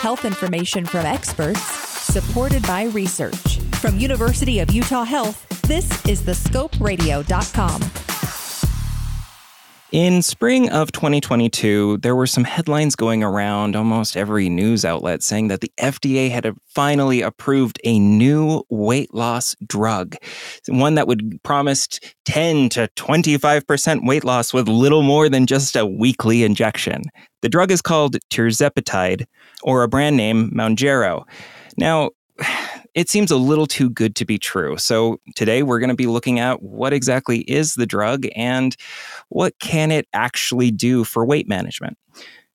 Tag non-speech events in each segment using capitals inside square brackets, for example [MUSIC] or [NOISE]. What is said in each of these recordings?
Health information from experts, supported by research. From University of Utah Health, this is thescoperadio.com. In spring of 2022, there were some headlines going around almost every news outlet saying that the FDA had uh, finally approved a new weight loss drug, one that would promise 10 to 25% weight loss with little more than just a weekly injection. The drug is called tirzepatide, or a brand name, Mounjaro. Now, it seems a little too good to be true. So today we're going to be looking at what exactly is the drug and what can it actually do for weight management.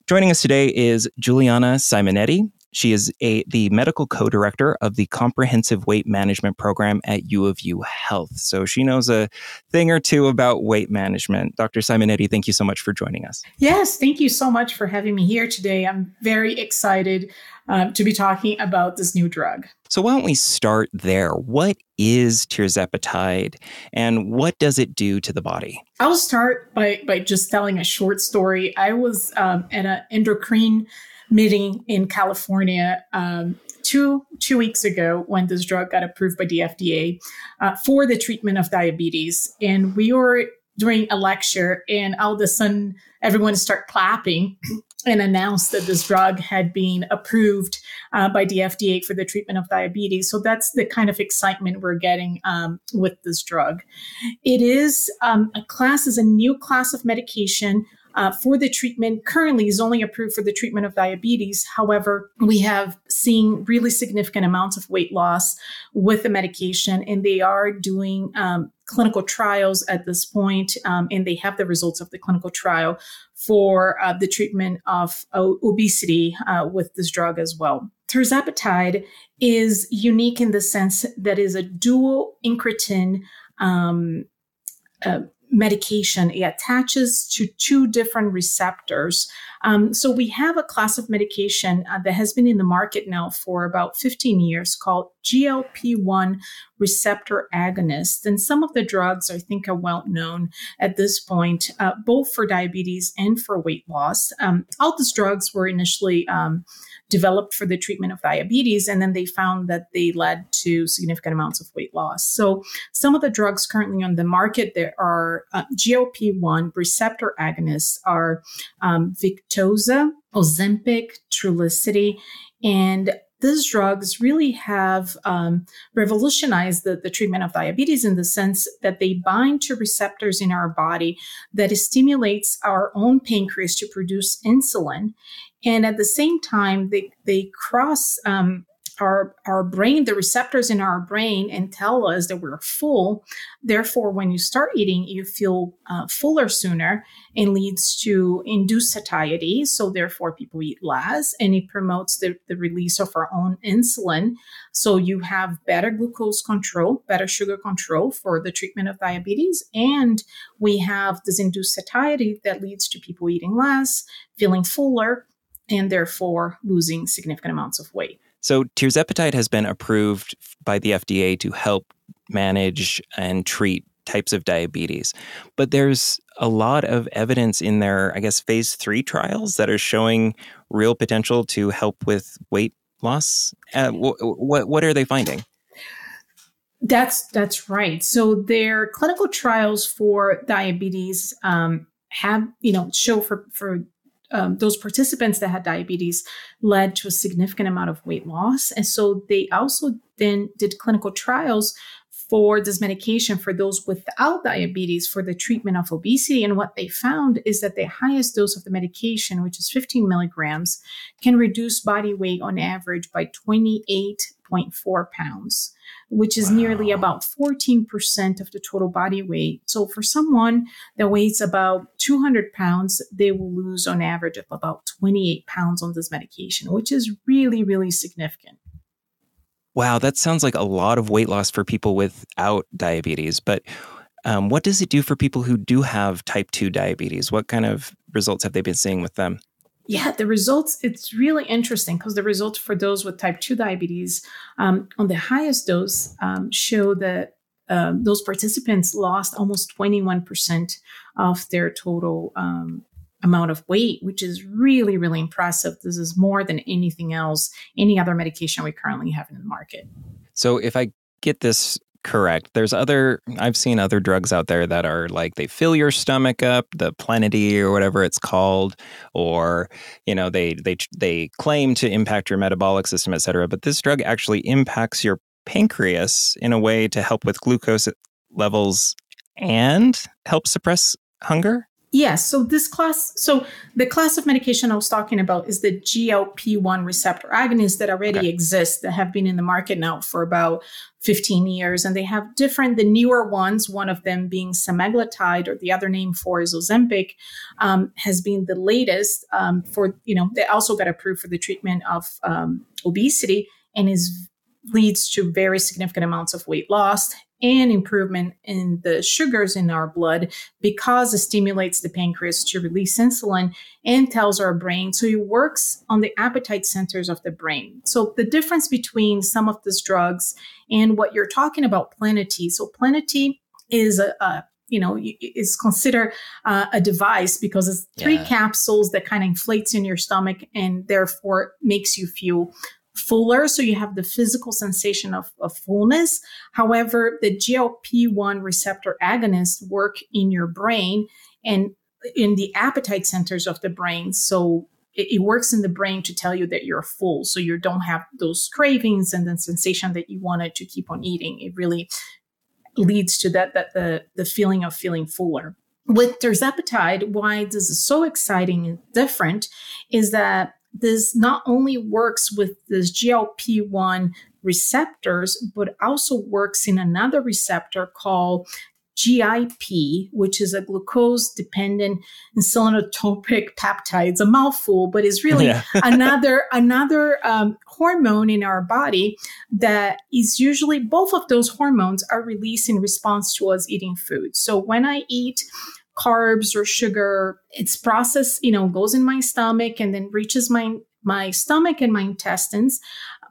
Joining us today is Juliana Simonetti. She is a, the medical co-director of the Comprehensive Weight Management Program at U of U Health. So she knows a thing or two about weight management. Dr. Simonetti, thank you so much for joining us. Yes, thank you so much for having me here today. I'm very excited um, to be talking about this new drug. So why don't we start there? What is tirzepatide and what does it do to the body? I'll start by, by just telling a short story. I was um, at an endocrine meeting in California um, two two weeks ago when this drug got approved by the FDA uh, for the treatment of diabetes, and we were doing a lecture, and all of a sudden everyone started clapping [CLEARS THROAT] and announced that this drug had been approved uh, by the FDA for the treatment of diabetes. So that's the kind of excitement we're getting um, with this drug. It is um, a class, is a new class of medication uh, for the treatment currently is only approved for the treatment of diabetes. However, we have seen really significant amounts of weight loss with the medication, and they are doing um, clinical trials at this point, um, and they have the results of the clinical trial for uh, the treatment of uh, obesity uh, with this drug as well. Tirzepatide is unique in the sense that is a dual incretin um, uh, medication. It attaches to two different receptors. Um, so we have a class of medication uh, that has been in the market now for about 15 years called GLP 1 receptor agonists. And some of the drugs I think are well known at this point, uh, both for diabetes and for weight loss. Um, all these drugs were initially um, developed for the treatment of diabetes, and then they found that they led to significant amounts of weight loss. So, some of the drugs currently on the market there are uh, GLP 1 receptor agonists are um, Victoza, Ozempic, Trulicity, and these drugs really have um, revolutionized the, the treatment of diabetes in the sense that they bind to receptors in our body that stimulates our own pancreas to produce insulin. And at the same time, they, they cross um, our our brain the receptors in our brain and tell us that we're full. Therefore when you start eating you feel uh, fuller sooner and leads to induced satiety. So therefore people eat less and it promotes the, the release of our own insulin. So you have better glucose control better sugar control for the treatment of diabetes. And we have this induced satiety that leads to people eating less feeling fuller and therefore losing significant amounts of weight so, tirzepatide has been approved by the FDA to help manage and treat types of diabetes. But there's a lot of evidence in their, I guess, phase three trials that are showing real potential to help with weight loss. Uh, wh- what, what are they finding? That's that's right. So their clinical trials for diabetes um, have you know show for for um, those participants that had diabetes led to a significant amount of weight loss. And so they also then did clinical trials for this medication for those without diabetes for the treatment of obesity. And what they found is that the highest dose of the medication, which is 15 milligrams, can reduce body weight on average by 28.4 pounds which is wow. nearly about 14% of the total body weight. So for someone that weighs about 200 pounds, they will lose on average of about 28 pounds on this medication, which is really, really significant. Wow, that sounds like a lot of weight loss for people without diabetes. But um, what does it do for people who do have type 2 diabetes? What kind of results have they been seeing with them? Yeah, the results, it's really interesting because the results for those with type 2 diabetes um, on the highest dose um, show that uh, those participants lost almost 21% of their total um, amount of weight, which is really, really impressive. This is more than anything else, any other medication we currently have in the market. So if I get this correct, there's other I've seen other drugs out there that are like they fill your stomach up, the Plenity or whatever it's called, or you know they they they claim to impact your metabolic system, et cetera. But this drug actually impacts your pancreas in a way to help with glucose levels and help suppress hunger. Yes. So this class, so the class of medication I was talking about is the GLP-1 receptor agonists that already okay. exist that have been in the market now for about 15 years. And they have different, the newer ones, one of them being semaglutide or the other name for is Ozempic, um, has been the latest um, for, you know, they also got approved for the treatment of um, obesity and is leads to very significant amounts of weight loss and improvement in the sugars in our blood because it stimulates the pancreas to release insulin and tells our brain. So it works on the appetite centers of the brain. So the difference between some of these drugs and what you're talking about, Plenity. So Plenity is a, a you know is considered uh, a device because it's three yeah. capsules that kind of inflates in your stomach and therefore makes you feel fuller. So you have the physical sensation of, of fullness. However, the GLP-1 receptor agonists work in your brain and in the appetite centers of the brain. So it, it, works in the brain to tell you that you're full. So you don't have those cravings and the sensation that you wanted to keep on eating. It really leads to that, that the, the feeling of feeling fuller. With tirzepatide, why this is so exciting and different is that this not only works with this GLP 1 receptors, but also works in another receptor called GIP, which is a glucose dependent insulinotropic peptide. It's a mouthful, but it's really yeah. [LAUGHS] another another um, hormone in our body that is usually both of those hormones are released in response to us eating food. So when I eat carbs or sugar. It's processed, you know, goes in my stomach and then reaches my my stomach and my intestines,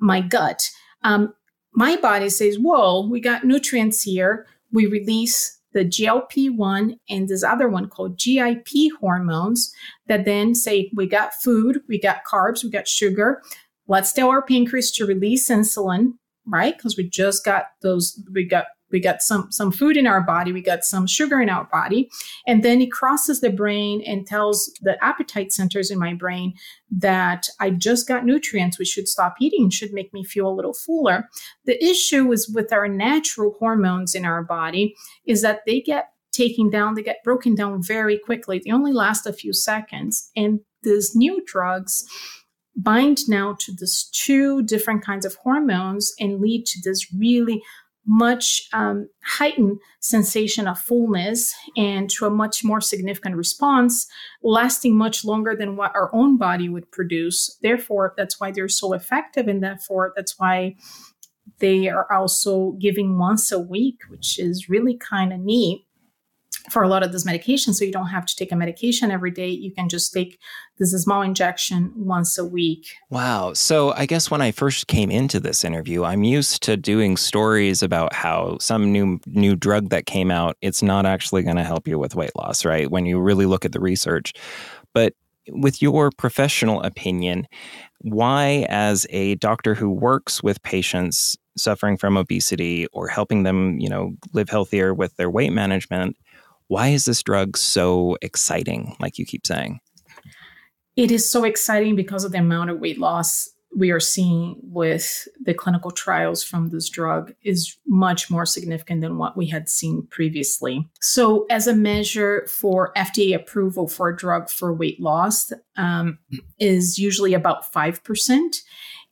my gut. Um, my body says, "Whoa, we got nutrients here." We release the GLP-1 and this other one called GIP hormones that then say, "We got food, we got carbs, we got sugar. Let's tell our pancreas to release insulin." Right? Because we just got those, we got we got some some food in our body we got some sugar in our body and then it crosses the brain and tells the appetite centers in my brain that i just got nutrients we should stop eating should make me feel a little fuller. The issue is with our natural hormones in our body is that they get taken down they get broken down very quickly. They only last a few seconds and these new drugs bind now to these two different kinds of hormones and lead to this really much um, heightened sensation of fullness and to a much more significant response, lasting much longer than what our own body would produce. Therefore, that's why they're so effective, and therefore, that's why they are also giving once a week, which is really kind of neat for a lot of this medication. So you don't have to take a medication every day. You can just take this small injection once a week. Wow. So I guess when I first came into this interview, I'm used to doing stories about how some new new drug that came out, it's not actually going to help you with weight loss, right? When you really look at the research. But with your professional opinion, why as a doctor who works with patients suffering from obesity or helping them, you know, live healthier with their weight management, why is this drug so exciting, like you keep saying? It is so exciting because of the amount of weight loss we are seeing with the clinical trials from this drug is much more significant than what we had seen previously. So, as a measure for FDA approval for a drug for weight loss, um, is usually about five percent.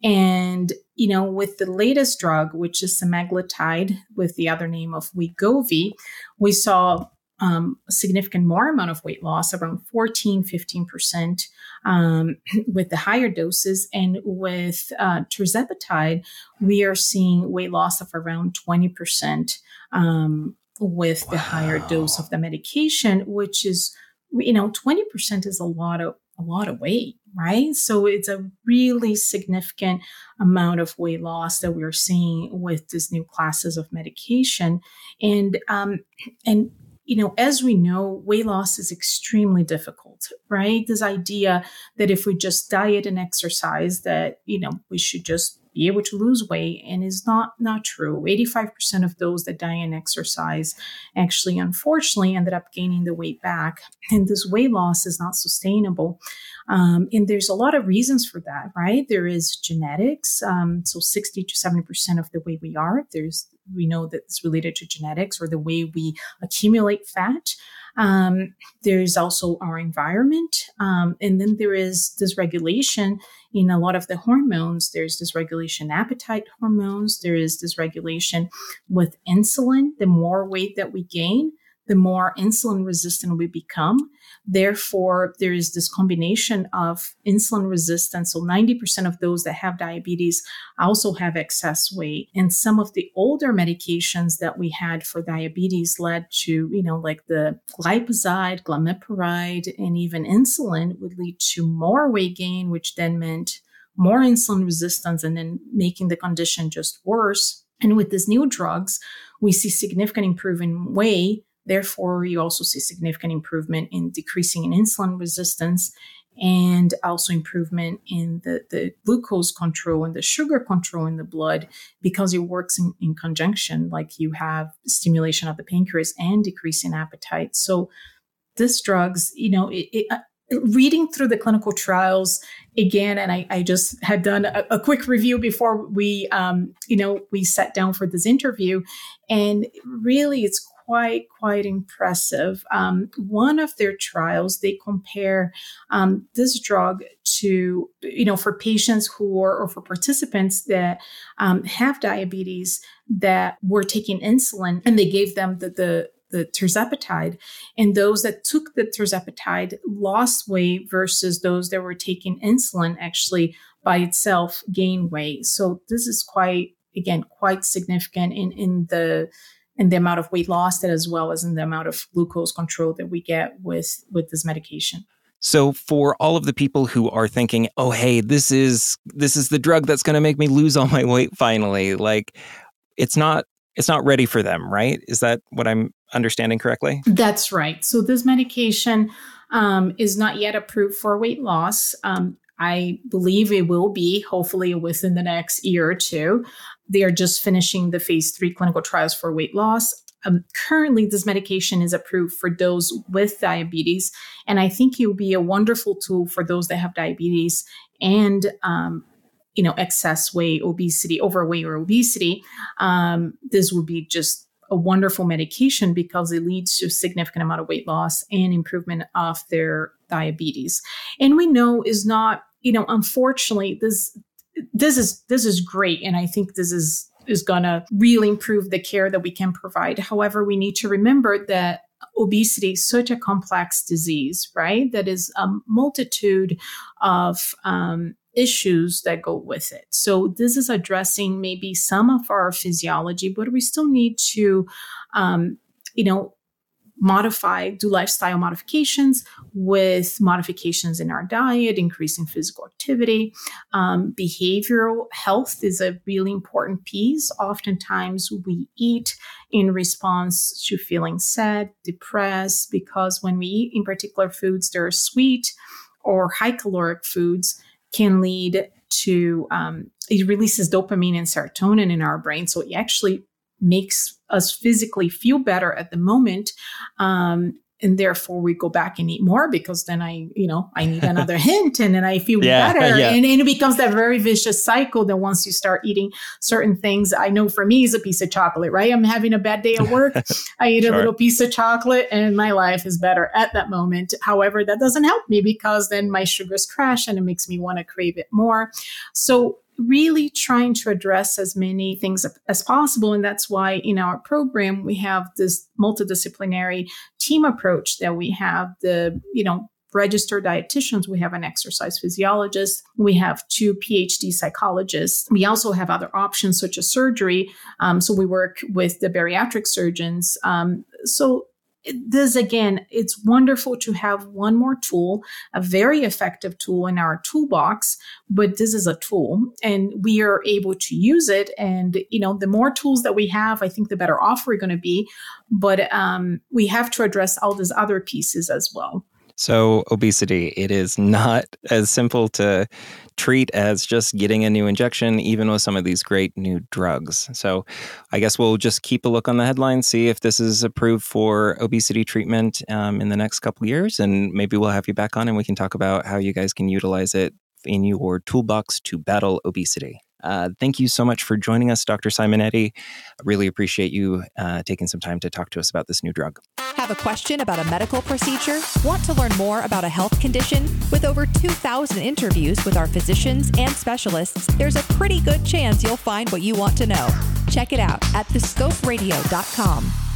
And you know, with the latest drug, which is semaglutide, with the other name of Wegovy, we saw um, a significant more amount of weight loss, around 14, 15% um, [CLEARS THROAT] with the higher doses. And with uh, tirzepatide, we are seeing weight loss of around 20% um, with wow. the higher dose of the medication, which is, you know, 20% is a lot of a lot of weight, right? So it's a really significant amount of weight loss that we're seeing with these new classes of medication. And um, [CLEARS THROAT] and you know, as we know, weight loss is extremely difficult, right? This idea that if we just diet and exercise, that, you know, we should just be able to lose weight and is not not true. 85% of those that diet and exercise actually unfortunately ended up gaining the weight back. And this weight loss is not sustainable. Um, and there's a lot of reasons for that right? There is genetics. Um, so 60 to 70% of the way we are there's we know that it's related to genetics or the way we accumulate fat um, there's also our environment. Um, and then there is dysregulation in a lot of the hormones. There's dysregulation appetite hormones. There is dysregulation with insulin. The more weight that we gain, the more insulin resistant we become. Therefore, there is this combination of insulin resistance. So 90% of those that have diabetes also have excess weight. And some of the older medications that we had for diabetes led to, you know, like the glipizide, glimepiride, and even insulin would lead to more weight gain, which then meant more insulin resistance and then making the condition just worse. And with these new drugs, we see significant improvement in weight Therefore, you also see significant improvement in decreasing in insulin resistance and also improvement in the, the glucose control and the sugar control in the blood because it works in, in conjunction, like you have stimulation of the pancreas and decrease in appetite. So, this drugs, you know, it, it, uh, reading through the clinical trials again, and I, I just had done a, a, quick review before we, um, you know, we sat down for this interview, and really, it's quite quite impressive. Um, one of their trials, they compare um, this drug to you know for patients who are or for participants that um, have diabetes that were taking insulin, and they gave them the the the tirzepatide and those that took the tirzepatide lost weight versus those that were taking insulin actually by itself gain weight so this is quite again quite significant in in the in the amount of weight loss as well as in the amount of glucose control that we get with with this medication. So for all of the people who are thinking, "Oh, hey, this is this is the drug that's going to make me lose all my weight finally." Like it's not it's not ready for them, right? Is that what I'm understanding correctly? That's right. So this medication um, is not yet approved for weight loss. Um, I believe it will be, hopefully, within the next year or two. They are just finishing the phase three clinical trials for weight loss. Um, currently, this medication is approved for those with diabetes, and I think it will be a wonderful tool for those that have diabetes and um, you know excess weight, obesity, overweight, or obesity. Um, this would be just a wonderful medication because it leads to a significant amount of weight loss and improvement of their diabetes. And we know is not you know, unfortunately, this this is this is great, and I think this is is going to really improve the care that we can provide. However, we need to remember that obesity is such a complex disease, right? That is a multitude of um, issues that go with it. So this is addressing maybe some of our physiology, but we still need to, um, you know, modify, do lifestyle modifications with modifications in our diet, increasing physical activity. Um, behavioral health is a really important piece. Oftentimes we eat in response to feeling sad, depressed, because when we eat in particular foods that are sweet or high caloric foods, can lead to um, it releases dopamine and serotonin in our brain. So it actually makes us physically feel better at the moment. Um, and therefore we go back and eat more because then I, you know, I need another [LAUGHS] hint and then I feel yeah, better. Yeah. And, and, it becomes that very vicious cycle that once you start eating certain things, I know for me is a piece of chocolate, right? I'm having a bad day at work. [LAUGHS] I eat sure. a little piece of chocolate and my life is better at that moment. However, that doesn't help me because then my sugars crash and it makes me want to crave it more. So really trying to address as many things as possible. And that's why in our program, we have this multidisciplinary team approach that we have the, you know, registered dietitians, we have an exercise physiologist, we have two PhD psychologists. We also have other options such as surgery. Um, so we work with the bariatric surgeons. Um, so this again, it's wonderful to have one more tool, a very effective tool in our toolbox, but this is a tool and we are able to use it. And, you know, the more tools that we have, I think the better off we're going to be. But um, we have to address all these other pieces as well. So, obesity, it is not as simple to treat as just getting a new injection, even with some of these great new drugs. So, I guess we'll just keep a look on the headlines, see if this is approved for obesity treatment um, in the next couple years, and maybe we'll have you back on and we can talk about how you guys can utilize it in your toolbox to battle obesity. Uh, thank you so much for joining us, Dr. Simonetti. Really appreciate you uh, taking some time to talk to us about this new drug. Have a question about a medical procedure? Want to learn more about a health condition? With over 2,000 interviews with our physicians and specialists, there's a pretty good chance you'll find what you want to know. Check it out at thescoperadio.com.